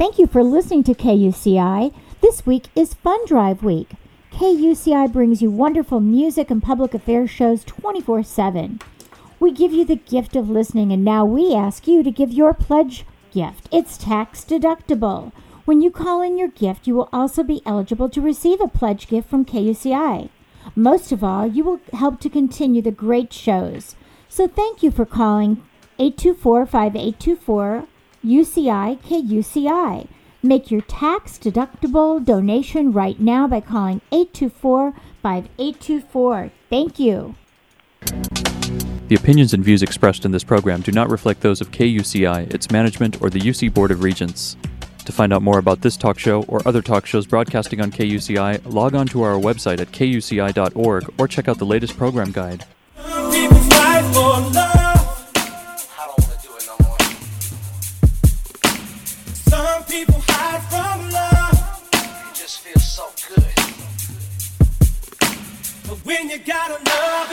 Thank you for listening to KUCI. This week is Fun Drive Week. KUCI brings you wonderful music and public affairs shows 24 7. We give you the gift of listening, and now we ask you to give your pledge gift. It's tax deductible. When you call in your gift, you will also be eligible to receive a pledge gift from KUCI. Most of all, you will help to continue the great shows. So thank you for calling 824 5824 UCI KUCI. Make your tax deductible donation right now by calling 824 5824. Thank you. The opinions and views expressed in this program do not reflect those of KUCI, its management, or the UC Board of Regents. To find out more about this talk show or other talk shows broadcasting on KUCI, log on to our website at kuci.org or check out the latest program guide.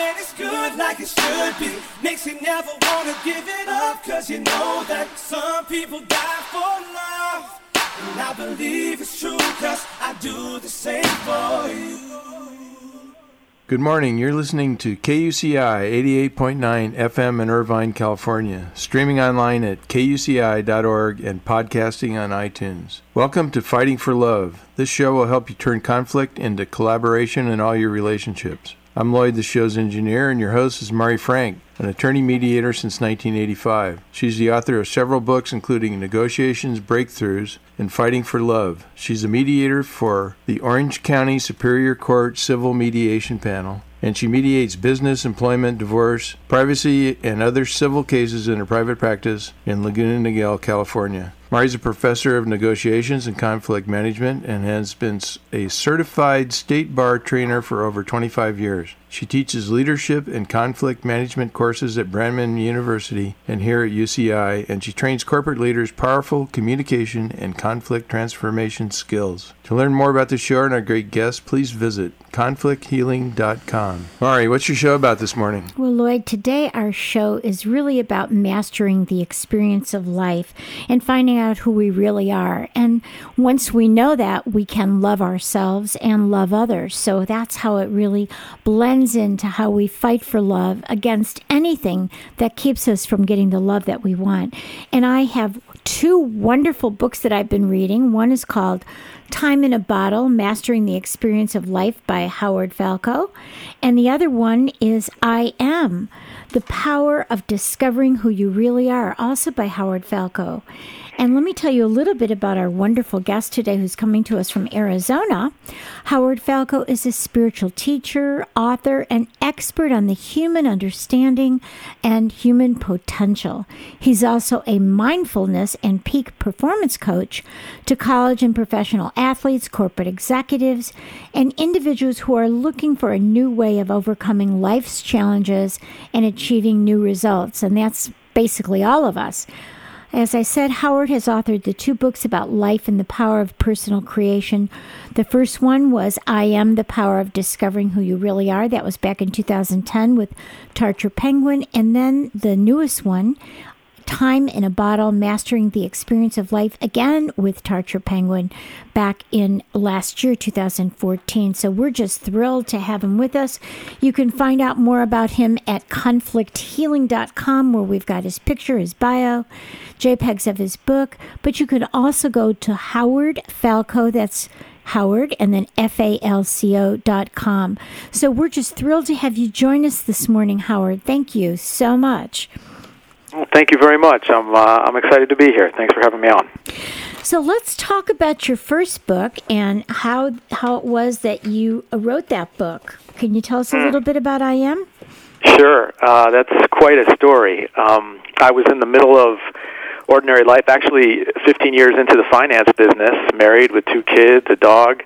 And it's good like it should be, makes you never wanna give it up. Cause you know that some people die for love. And I believe it's true, cause I do the same for you. Good morning. You're listening to KUCI 88.9 FM in Irvine, California, streaming online at kuci.org and podcasting on iTunes. Welcome to Fighting for Love. This show will help you turn conflict into collaboration in all your relationships. I'm Lloyd, the show's engineer, and your host is Mari Frank, an attorney mediator since 1985. She's the author of several books, including Negotiations Breakthroughs and Fighting for Love. She's a mediator for the Orange County Superior Court Civil Mediation Panel, and she mediates business, employment, divorce, privacy, and other civil cases in her private practice in Laguna Niguel, California. Mari's a professor of negotiations and conflict management and has been a certified state bar trainer for over 25 years. She teaches leadership and conflict management courses at Brandman University and here at UCI, and she trains corporate leaders powerful communication and conflict transformation skills. To learn more about the show and our great guests, please visit conflicthealing.com. Mari, what's your show about this morning? Well, Lloyd, today our show is really about mastering the experience of life and finding out who we really are. And once we know that, we can love ourselves and love others. So that's how it really blends into how we fight for love against anything that keeps us from getting the love that we want. And I have two wonderful books that I've been reading. One is called Time in a Bottle Mastering the Experience of Life by Howard Falco. And the other one is I Am The Power of Discovering Who You Really Are, also by Howard Falco. And let me tell you a little bit about our wonderful guest today who's coming to us from Arizona. Howard Falco is a spiritual teacher, author, and expert on the human understanding and human potential. He's also a mindfulness and peak performance coach to college and professional athletes, corporate executives, and individuals who are looking for a new way of overcoming life's challenges and achieving new results. And that's basically all of us. As I said, Howard has authored the two books about life and the power of personal creation. The first one was I Am the Power of Discovering Who You Really Are. That was back in 2010 with Tarcher Penguin. And then the newest one, Time in a Bottle Mastering the Experience of Life, again with Tarcher Penguin back in last year, 2014. So we're just thrilled to have him with us. You can find out more about him at conflicthealing.com, where we've got his picture, his bio, JPEGs of his book. But you can also go to Howard Falco, that's Howard, and then F-A-L-C-O dot com. So we're just thrilled to have you join us this morning, Howard. Thank you so much. Well, thank you very much. I'm uh, I'm excited to be here. Thanks for having me on. So let's talk about your first book and how how it was that you wrote that book. Can you tell us a little bit about I Am? Sure, uh, that's quite a story. Um, I was in the middle of ordinary life, actually 15 years into the finance business, married with two kids, a dog,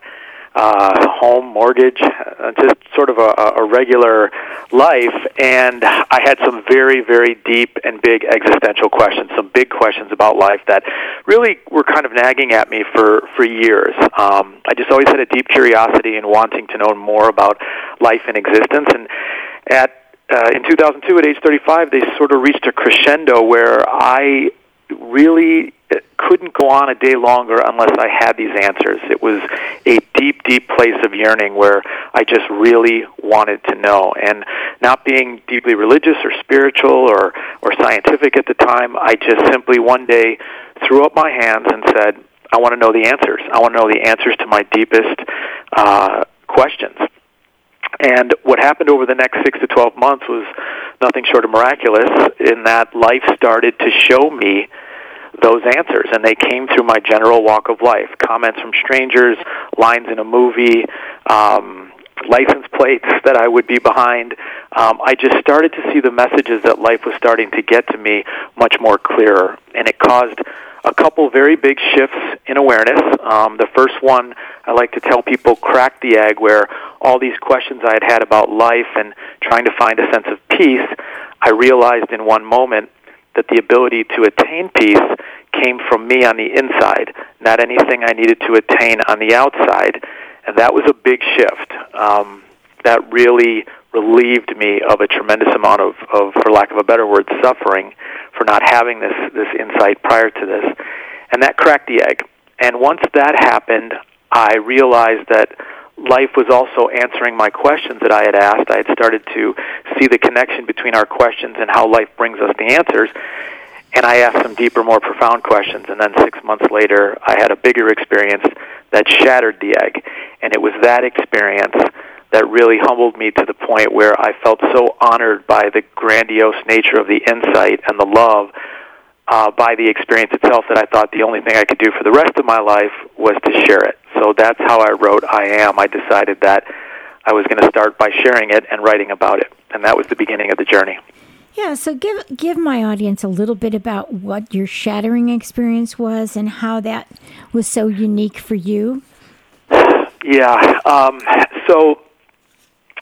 uh, home, mortgage, uh, just sort of a, a regular life. And I had some very, very deep and big existential questions, some big questions about life that really were kind of nagging at me for, for years. Um, I just always had a deep curiosity and wanting to know more about life and existence. And at uh, in 2002, at age 35, they sort of reached a crescendo where I really couldn't go on a day longer unless I had these answers. It was a deep, deep place of yearning where I just really wanted to know. And not being deeply religious or spiritual or, or scientific at the time, I just simply one day threw up my hands and said, I want to know the answers. I want to know the answers to my deepest uh, questions. And what happened over the next six to 12 months was nothing short of miraculous in that life started to show me those answers. And they came through my general walk of life comments from strangers, lines in a movie, um, license plates that I would be behind. Um, I just started to see the messages that life was starting to get to me much more clearer. And it caused a couple very big shifts in awareness. Um, the first one, I like to tell people, cracked the egg, where all these questions I had had about life and trying to find a sense of peace, I realized in one moment that the ability to attain peace came from me on the inside, not anything I needed to attain on the outside. And that was a big shift. Um, that really relieved me of a tremendous amount of, of, for lack of a better word, suffering for not having this, this insight prior to this. And that cracked the egg. And once that happened, I realized that life was also answering my questions that I had asked. I had started to see the connection between our questions and how life brings us the answers. And I asked some deeper, more profound questions. And then six months later, I had a bigger experience that shattered the egg. And it was that experience that really humbled me to the point where I felt so honored by the grandiose nature of the insight and the love uh, by the experience itself that I thought the only thing I could do for the rest of my life was to share it. So that's how I wrote I Am. I decided that I was going to start by sharing it and writing about it. And that was the beginning of the journey. Yeah, so give give my audience a little bit about what your shattering experience was and how that was so unique for you. Yeah. Um, so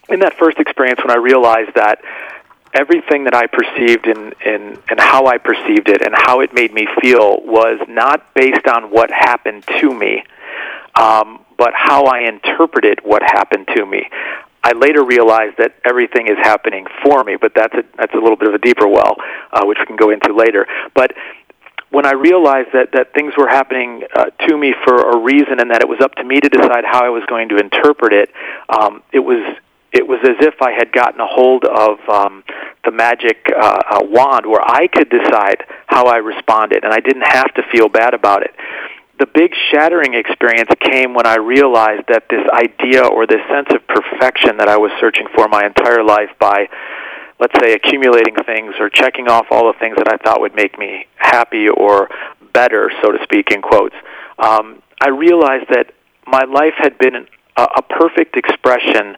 in that first experience when I realized that everything that I perceived and and and how I perceived it and how it made me feel was not based on what happened to me, um, but how I interpreted what happened to me. I later realized that everything is happening for me, but that's a that's a little bit of a deeper well, uh, which we can go into later. But when I realized that that things were happening uh, to me for a reason, and that it was up to me to decide how I was going to interpret it, um, it was it was as if I had gotten a hold of um, the magic uh, uh, wand where I could decide how I responded, and I didn't have to feel bad about it. The big shattering experience came when I realized that this idea or this sense of perfection that I was searching for my entire life by, let's say, accumulating things or checking off all the things that I thought would make me happy or better, so to speak, in quotes, um, I realized that my life had been a, a perfect expression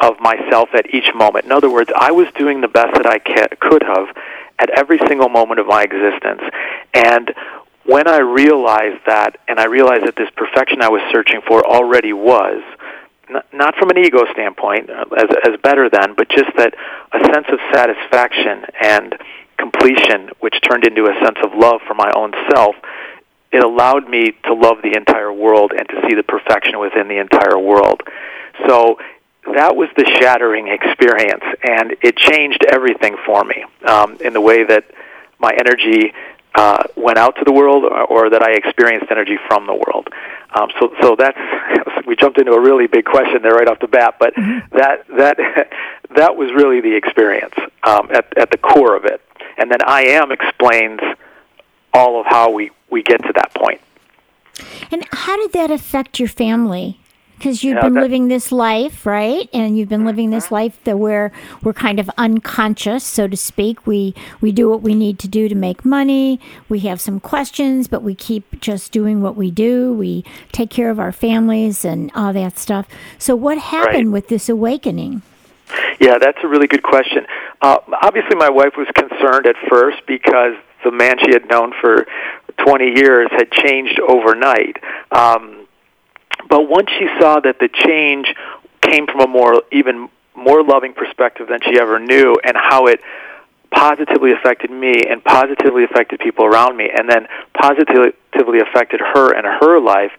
of myself at each moment. In other words, I was doing the best that I ca- could have at every single moment of my existence. And when I realized that, and I realized that this perfection I was searching for already was, not from an ego standpoint, uh, as, as better than, but just that a sense of satisfaction and completion, which turned into a sense of love for my own self, it allowed me to love the entire world and to see the perfection within the entire world. So that was the shattering experience, and it changed everything for me um, in the way that my energy uh, went out to the world, or, or that I experienced energy from the world. Um, so, so that's we jumped into a really big question there right off the bat, but mm-hmm. that that that was really the experience um, at at the core of it. And then I am explains all of how we we get to that point. And how did that affect your family? Because you've yeah, been living this life, right? And you've been living this life that where we're kind of unconscious, so to speak. We we do what we need to do to make money. We have some questions, but we keep just doing what we do. We take care of our families and all that stuff. So, what happened right. with this awakening? Yeah, that's a really good question. Uh, obviously, my wife was concerned at first because the man she had known for 20 years had changed overnight. Um, but once she saw that the change came from a more even more loving perspective than she ever knew, and how it positively affected me and positively affected people around me, and then positively affected her and her life,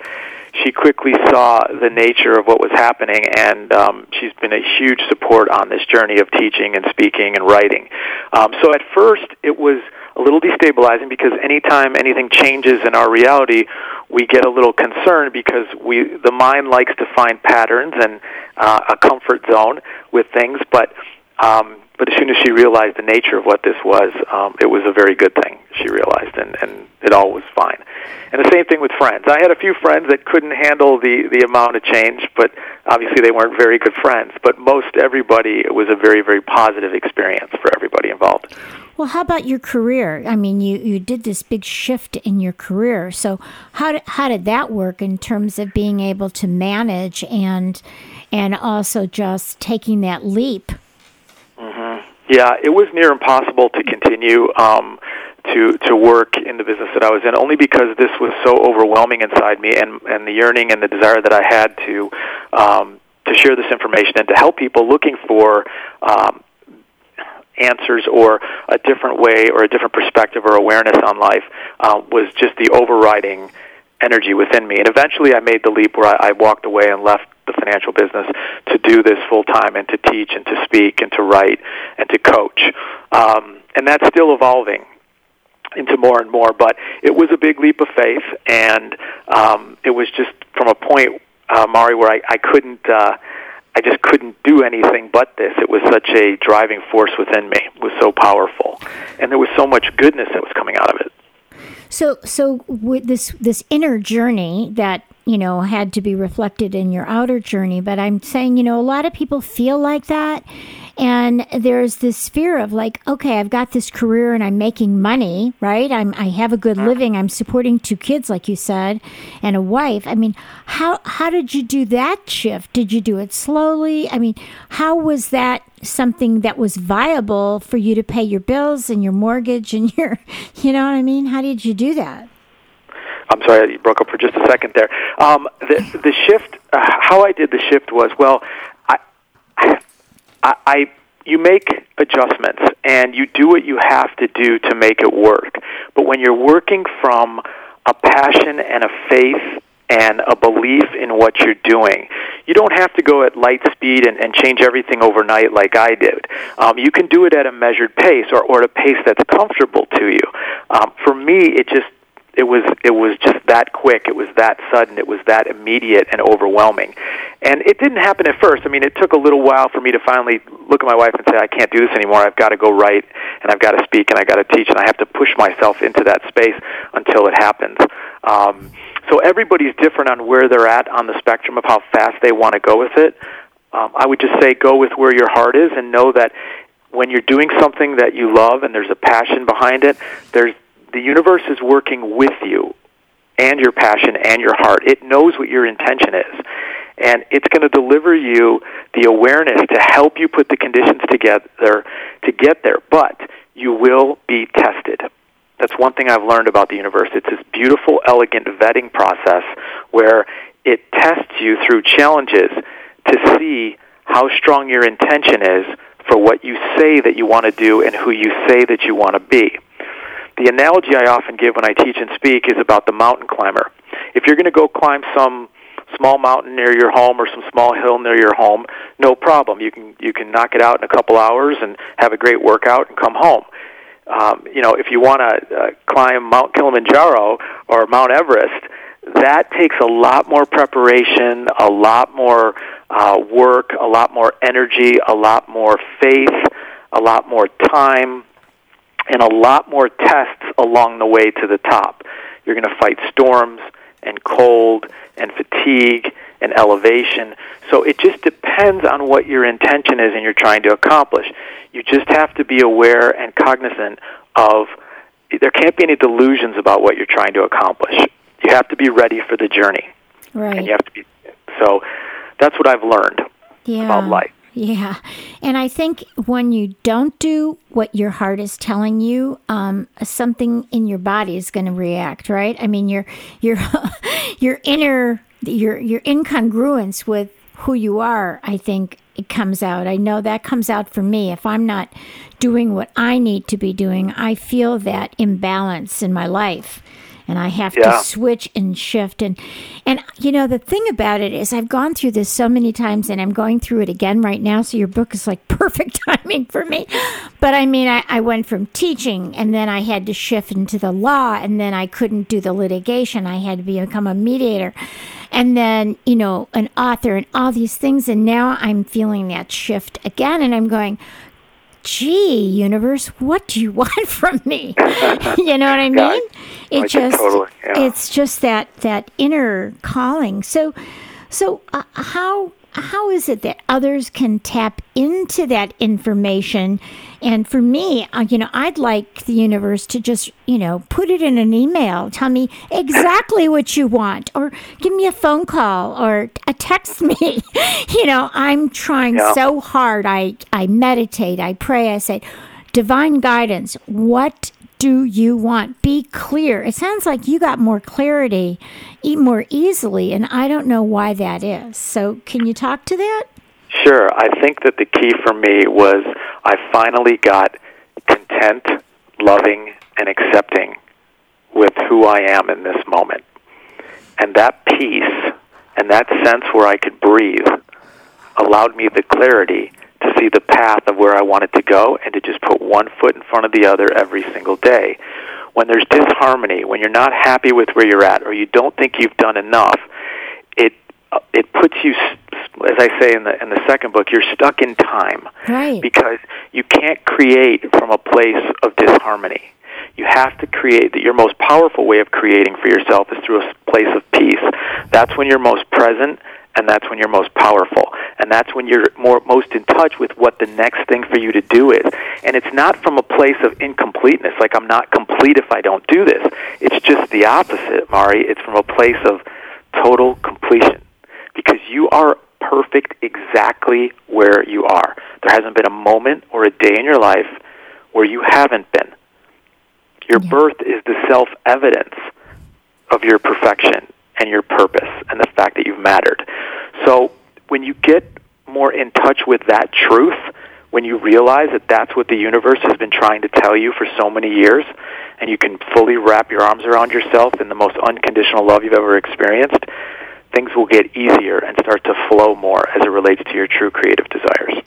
she quickly saw the nature of what was happening, and um, she's been a huge support on this journey of teaching and speaking and writing. Um, so at first, it was a little destabilizing because anytime anything changes in our reality, we get a little concerned because we the mind likes to find patterns and uh, a comfort zone with things, but um, but as soon as she realized the nature of what this was, um, it was a very good thing. She realized, and and it all was fine. And the same thing with friends. I had a few friends that couldn't handle the the amount of change, but obviously they weren't very good friends. But most everybody, it was a very very positive experience for everybody involved. Well, how about your career? I mean, you, you did this big shift in your career. So how did, how did that work in terms of being able to manage and and also just taking that leap? Mm-hmm. Yeah, it was near impossible to continue um, to to work in the business that I was in, only because this was so overwhelming inside me, and and the yearning and the desire that I had to um, to share this information and to help people looking for. Um, answers or a different way or a different perspective or awareness on life uh, was just the overriding energy within me. And eventually I made the leap where I, I walked away and left the financial business to do this full time and to teach and to speak and to write and to coach. Um, and that's still evolving into more and more, but it was a big leap of faith, and um, it was just from a point, uh, Mari, where I, I couldn't. Uh, I just couldn't do anything but this. It was such a driving force within me. It was so powerful, and there was so much goodness that was coming out of it. So, so with this this inner journey that you know had to be reflected in your outer journey, but I'm saying you know a lot of people feel like that, and there's this fear of like, okay, I've got this career and I'm making money, right? I'm I have a good living. I'm supporting two kids, like you said, and a wife. I mean, how how did you do that shift? Did you do it slowly? I mean, how was that something that was viable for you to pay your bills and your mortgage and your, you know what I mean? How did you do that? I'm sorry, you broke up for just a second there. Um, the the shift, uh, how I did the shift was well, I, I, I you make adjustments and you do what you have to do to make it work. But when you're working from a passion and a faith and a belief in what you're doing. You don't have to go at light speed and, and change everything overnight like I did. Um, you can do it at a measured pace or, or at a pace that's comfortable to you. Um, for me, it just it was it was just that quick it was that sudden it was that immediate and overwhelming. And it didn't happen at first. I mean it took a little while for me to finally look at my wife and say i can't do this anymore. I've got to go write and i've got to speak and i've got to teach and i have to push myself into that space until it happens. Um, so everybody's different on where they're at on the spectrum of how fast they want to go with it. Um, i would just say go with where your heart is and know that when you're doing something that you love and there's a passion behind it there's the universe is working with you and your passion and your heart. It knows what your intention is. And it's going to deliver you the awareness to help you put the conditions together to get there. But you will be tested. That's one thing I've learned about the universe. It's this beautiful, elegant vetting process where it tests you through challenges to see how strong your intention is for what you say that you want to do and who you say that you want to be the analogy I often give when I teach and speak is about the mountain climber. If you're going to go climb some small mountain near your home or some small hill near your home, no problem. You can you can knock it out in a couple hours and have a great workout and come home. Um, you know, if you want to uh, climb Mount Kilimanjaro or Mount Everest, that takes a lot more preparation, a lot more uh, work, a lot more energy, a lot more faith, a lot more time, and a lot more tests along the way to the top. You're going to fight storms and cold and fatigue and elevation. So it just depends on what your intention is and you're trying to accomplish. You just have to be aware and cognizant of there can't be any delusions about what you're trying to accomplish. You have to be ready for the journey. Right. And you have to be so that's what I've learned yeah. about life. Yeah. And I think when you don't do what your heart is telling you, um, something in your body is going to react, right? I mean, your your your inner your your incongruence with who you are, I think it comes out. I know that comes out for me. If I'm not doing what I need to be doing, I feel that imbalance in my life. And I have Yeah. to switch and shift. And and you know the thing about it is I've gone through this so many times and I'm going through it again right now. So your book is like perfect timing for me. But I mean I, I went from teaching and then I had to shift into the law and then I couldn't do the litigation. I had to become a mediator. And then you know an author and all these things. And now I'm feeling that shift again. And I'm going gee, universe, what do you want from me? you know what I mean? Yeah, it I just totally, yeah. it's just that that inner calling. So so uh, how how is it that others can tap into that information? And for me, uh, you know, I'd like the universe to just, you know, put it in an email, tell me exactly what you want, or give me a phone call, or a text me. you know, I'm trying Yeah. so hard. I I meditate, I pray, I say, divine guidance. What do you want? Be clear. It sounds like you got more clarity, eat more easily, and I don't know why that is. So, can you talk to that? Sure. I think that the key for me was I finally got content, loving, and accepting with who I am in this moment. And that peace and that sense where I could breathe allowed me the clarity to see the path of where I wanted to go and to just put one foot in front of the other every single day. When there's disharmony, when you're not happy with where you're at or you don't think you've done enough, it uh, it puts you as I say in the in the second book, you're stuck in time Right. because you can't create from a place of disharmony. You have to create that your most powerful way of creating for yourself is through a place of peace. That's when you're most present and that's when you're most powerful. And that's when you're more most in touch with what the next thing for you to do is. And it's not from a place of incompleteness, like I'm not complete if I don't do this. It's just the opposite, Mari. It's from a place of total completion. Because you are perfect exactly where you are. There hasn't been a moment or a day in your life where you haven't been. Your Yeah. birth is the self evidence of your perfection and your purpose and the fact that you've mattered. So when you get more in touch with that truth, when you realize that that's what the universe has been trying to tell you for so many years, and you can fully wrap your arms around yourself in the most unconditional love you've ever experienced, things will get easier and start to flow more as it relates to your true creative desires.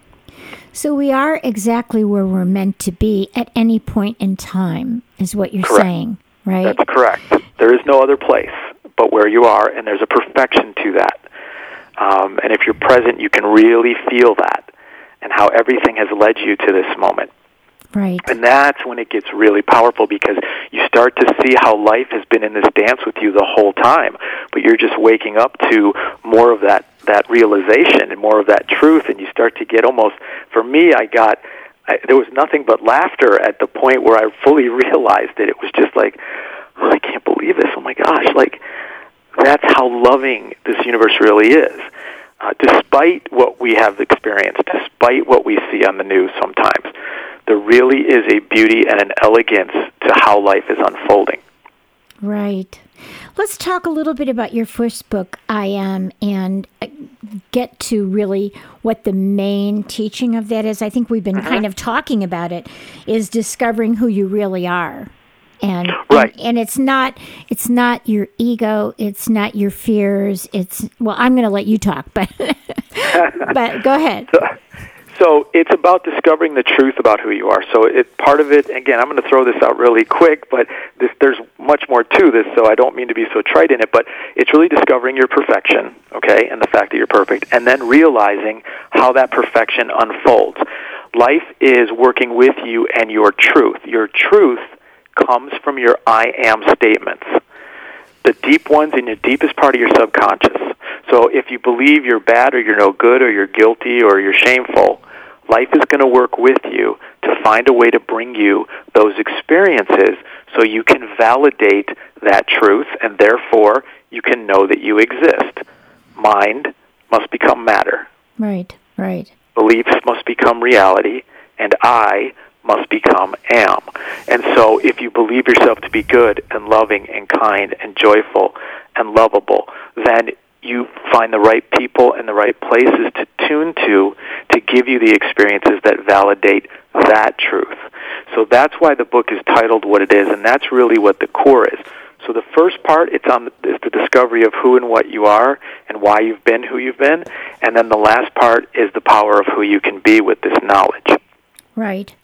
So, we are exactly where we're meant to be at any point in time, is what you're Correct. saying, right? That's correct. There is no other place but where you are, and there's a perfection to that. Um, and if you're present, you can really feel that and how everything has led you to this moment. right. And that's when it gets really powerful because you start to see how life has been in this dance with you the whole time, but you're just waking up to more of that that realization and more of that truth, and you start to get almost. For me, I got. I, there was nothing but laughter at the point where I fully realized it. It was just like, oh, I can't believe this. Oh my gosh! Like that's how loving this universe really is. Uh, despite what we have experienced, despite what we see on the news sometimes, there really is a beauty and an elegance to how life is unfolding. Right. Let's talk a little bit about your first book, I Am, and uh, get to really what the main teaching of that is. I think we've been kind of talking about it, is discovering who you really are. And, Right. and and it's not it's not your ego, it's not your fears. It's well, I'm going to let you talk, but but go ahead. So it's about discovering the truth about who you are. So it part of it again. I'm going to throw this out really quick, but this, there's much more to this. So I don't mean to be so trite in it, but it's really discovering your perfection, okay, and the fact that you're perfect, and then realizing how that perfection unfolds. Life is working with you and your truth. Your truth comes from your I am statements the deep ones in the deepest part of your subconscious. So if you believe you're bad or you're no good or you're guilty or you're shameful, life is going to work with you to find a way to bring you those experiences so you can validate that truth and therefore you can know that you exist. Mind must become matter. Right, right. Beliefs must become reality, and I must become am. And so, if you believe yourself to be good and loving and kind and joyful and lovable, then you find the right people and the right places to tune to to give you the experiences that validate that truth. So that's why the book is titled what it is, and that's really what the core is. So the first part it's on the, is the discovery of who and what you are and why you've been who you've been, and then the last part is the power of who you can be with this knowledge. Right.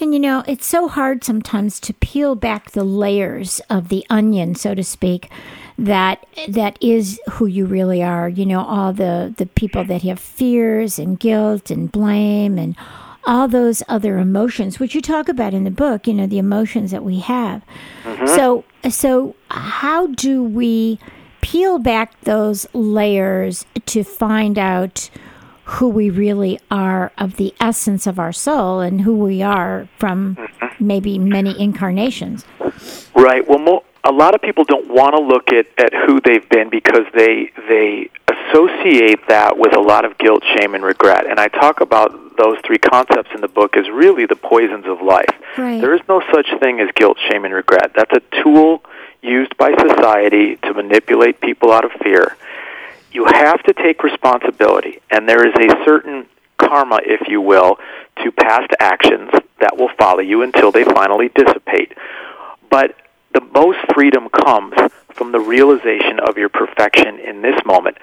And you know, it's so hard sometimes to peel back the layers of the onion, so to speak, that that is who you really are. You know, all the the people that have fears and guilt and blame and all those other emotions, which you talk about in the book. You know, the emotions that we have. Mm-hmm. So, so how do we peel back those layers to find out? Who we really are of the essence of our soul and who we are from mm-hmm. maybe many incarnations. Right. Well, mo- a lot of people don't want to look at, at who they've been because they they associate that with a lot of guilt, shame, and regret. And I talk about those three concepts in the book as really the poisons of life. Right. There is no such thing as guilt, shame, and regret. That's a tool used by society to manipulate people out of fear you have to take responsibility, and there is a certain karma, if you will, to past actions that will follow you until they finally dissipate. But the most freedom comes from the realization of your perfection in this moment.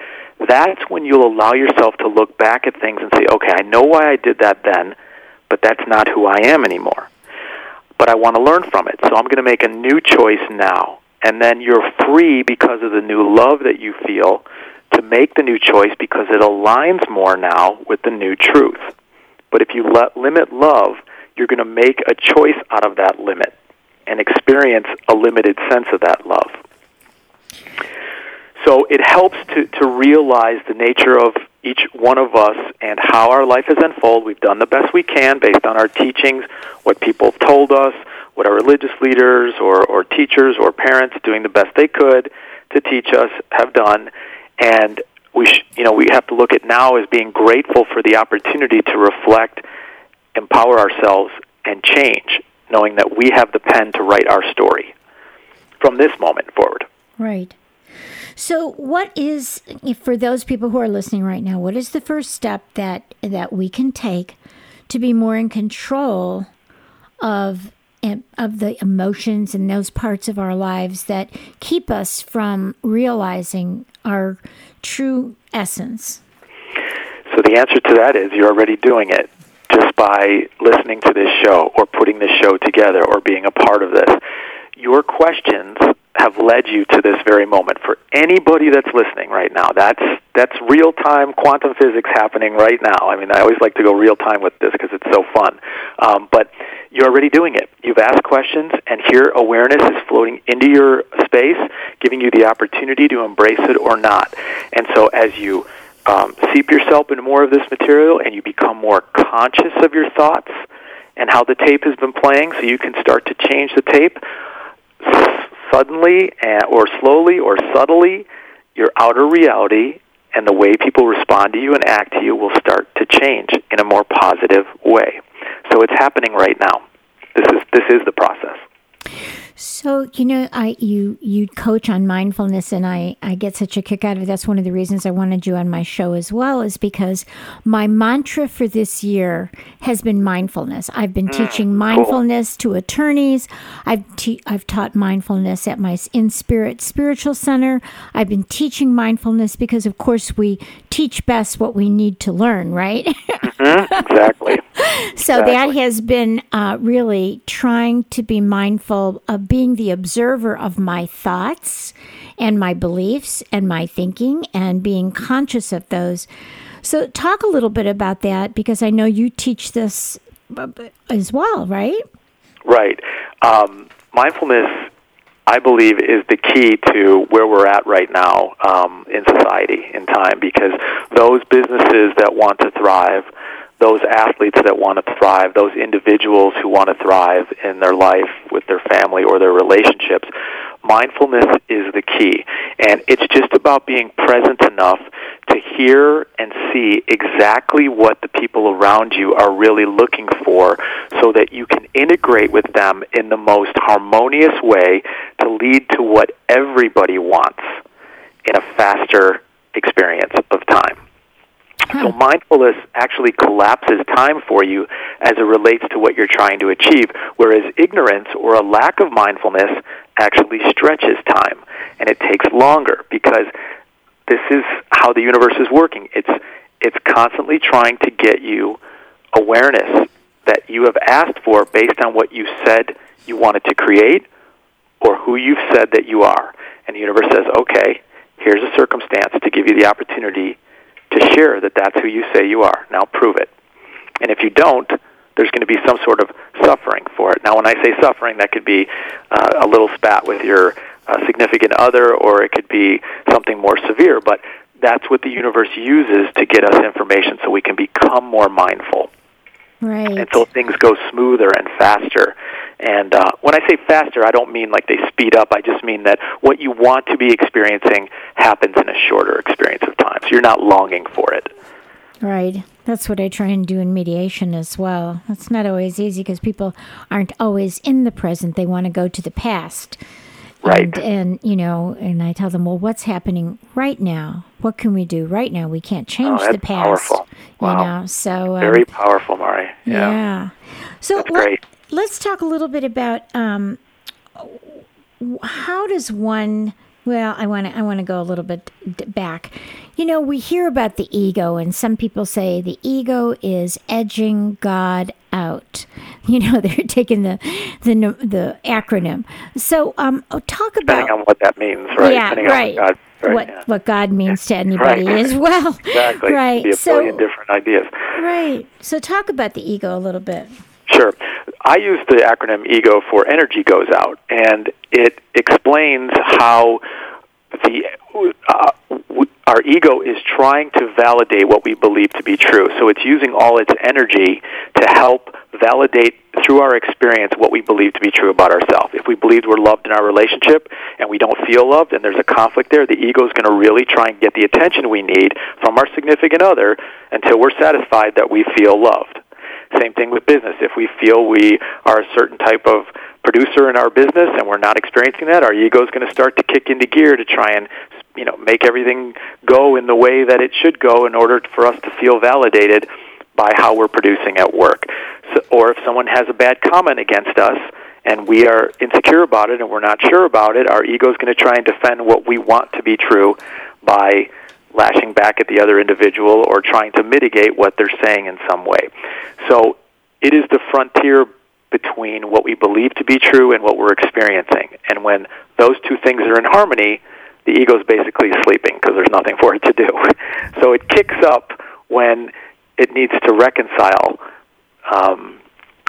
That's when you'll allow yourself to look back at things and say, okay, I know why I did that then, but that's not who I am anymore. But I want to learn from it, so I'm going to make a new choice now. And then you're free because of the new love that you feel to make the new choice because it aligns more now with the new truth. But if you let, limit love, you're going to make a choice out of that limit and experience a limited sense of that love. So it helps to, to realize the nature of each one of us and how our life has unfolded. We've done the best we can based on our teachings, what people have told us, what our religious leaders or, or teachers or parents doing the best they could to teach us have done and we sh- you know we have to look at now as being grateful for the opportunity to reflect, empower ourselves, and change, knowing that we have the pen to write our story from this moment forward. Right. So, what is for those people who are listening right now? What is the first step that that we can take to be more in control of of the emotions and those parts of our lives that keep us from realizing our true essence? So the answer to that is you're already doing it just by listening to this show or putting this show together or being a part of this. Your questions have led you to this very moment. For anybody that's listening right now, that's that's real time quantum physics happening right now. I mean, I always like to go real time with this because it's so fun. Um, but you're already doing it. You've asked questions, and here awareness is floating into your space, giving you the opportunity to embrace it or not. And so as you um, seep yourself into more of this material and you become more conscious of your thoughts and how the tape has been playing, so you can start to change the tape suddenly or slowly or subtly, your outer reality and the way people respond to you and act to you will start to change in a more positive way. So it's happening right now. This is this is the process. So you know, I you you coach on mindfulness, and I I get such a kick out of it. That's one of the reasons I wanted you on my show as well, is because my mantra for this year has been mindfulness. I've been mm, teaching mindfulness cool. to attorneys. I've te- I've taught mindfulness at my In Spirit Spiritual Center. I've been teaching mindfulness because, of course, we teach best what we need to learn, right? mm-hmm, exactly. so exactly. that has been uh, really trying to be mindful of being the observer of my thoughts and my beliefs and my thinking and being conscious of those. So, talk a little bit about that because I know you teach this as well, right? Right. Um, mindfulness, I believe, is the key to where we're at right now um, in society, in time, because those businesses that want to thrive, those athletes that want to thrive, those individuals who want to thrive in their life with their family or their relationships, mindfulness is the key. And it's just about being present enough to hear and see exactly what the people around you are really looking for so that you can integrate with them in the most harmonious way to lead to what everybody wants in a faster experience of time. So mindfulness actually collapses time for you as it relates to what you're trying to achieve, whereas ignorance or a lack of mindfulness actually stretches time and it takes longer because this is how the universe is working. It's it's constantly trying to get you awareness that you have asked for based on what you said you wanted to create or who you've said that you are. And the universe says, "Okay, here's a circumstance to give you the opportunity to share that that's who you say you are. Now prove it." And if you don't, there's going to be some sort of suffering for it. Now, when I say suffering, that could be uh, a little spat with your uh, significant other, or it could be something more severe. But that's what the universe uses to get us information so we can become more mindful. Right. And so things go smoother and faster. And uh, when I say faster, I don't mean like they speed up. I just mean that what you want to be experiencing happens in a shorter experience of time. So you're not longing for it. Right. That's what I try and do in mediation as well. It's not always easy because people aren't always in the present. They want to go to the past. Right. And, and, you know, and I tell them, well, what's happening right now? What can we do right now? We can't change Oh, the past. powerful. You Wow. know, so um, Very powerful, Mari. Yeah. yeah. So great. let's talk a little bit about um, how does one. Well, I want to. I want to go a little bit d- back. You know, we hear about the ego, and some people say the ego is edging God out. You know, they're taking the the the acronym. So, um, oh, talk Depending about on what that means, right? yeah, Depending right. What, God, right, what yeah. what God means to anybody Right. as well. Exactly. Right. Be a so billion different ideas. right. So talk about the ego a little bit. Sure. I use the acronym EGO for energy goes out, and it explains how the uh, our ego is trying to validate what we believe to be true. So it's using all its energy to help validate through our experience what we believe to be true about ourselves. If we believe we're loved in our relationship and we don't feel loved and there's a conflict there, the ego is going to really try and get the attention we need from our significant other until we're satisfied that we feel loved. Same thing with business. If we feel we are a certain type of producer in our business and we're not experiencing that, our ego is going to start to kick into gear to try and you know make everything go in the way that it should go in order for us to feel validated by how we're producing at work. So, or if someone has a bad comment against us and we are insecure about it and we're not sure about it, our ego is going to try and defend what we want to be true by lashing back at the other individual or trying to mitigate what they're saying in some way. So it is the frontier between what we believe to be true and what we're experiencing. And when those two things are in harmony, the ego is basically sleeping because there's nothing for it to do. So it kicks up when it needs to reconcile um,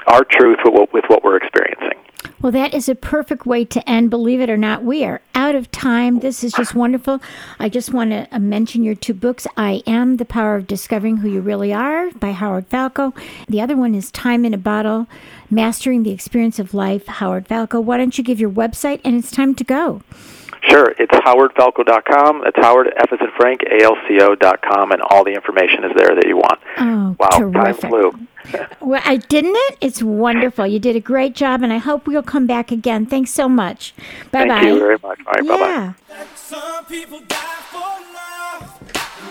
our truth with what, with what we're experiencing. Well, that is a perfect way to end. Believe it or not, we are out of time. This is just wonderful. I just want to uh, mention your two books I Am the Power of Discovering Who You Really Are by Howard Falco. The other one is Time in a Bottle Mastering the Experience of Life, Howard Falco. Why don't you give your website and it's time to go? Sure, it's howardfalco.com. It's Howard F as in Frank ALCO.com, and all the information is there that you want. Oh, wow, terrific. time flew. Well, I didn't it? It's wonderful. You did a great job, and I hope we'll come back again. Thanks so much. Bye bye. Thank you very much. All right, bye bye. Yeah. Some people die for love,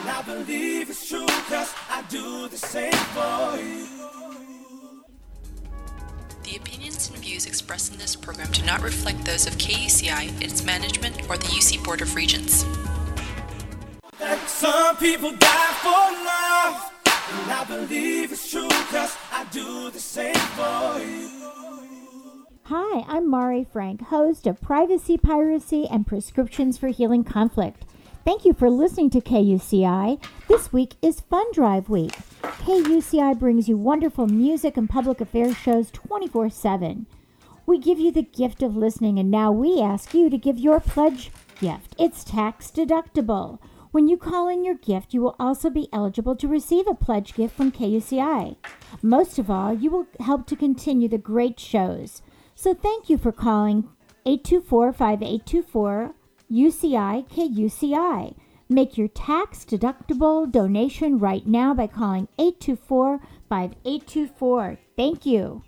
and I believe it's true, cause I do the same for you. The opinions and views expressed in this program do not reflect those of KUCI, its management, or the UC Board of Regents. And I believe it's true, cause I do the same for you. Hi, I'm Mari Frank, host of Privacy, Piracy, and Prescriptions for Healing Conflict. Thank you for listening to KUCI. This week is Fun Drive Week. KUCI brings you wonderful music and public affairs shows 24 7. We give you the gift of listening, and now we ask you to give your pledge gift. It's tax deductible. When you call in your gift, you will also be eligible to receive a pledge gift from KUCI. Most of all, you will help to continue the great shows. So thank you for calling 824 5824 UCI KUCI. Make your tax deductible donation right now by calling 824 5824. Thank you.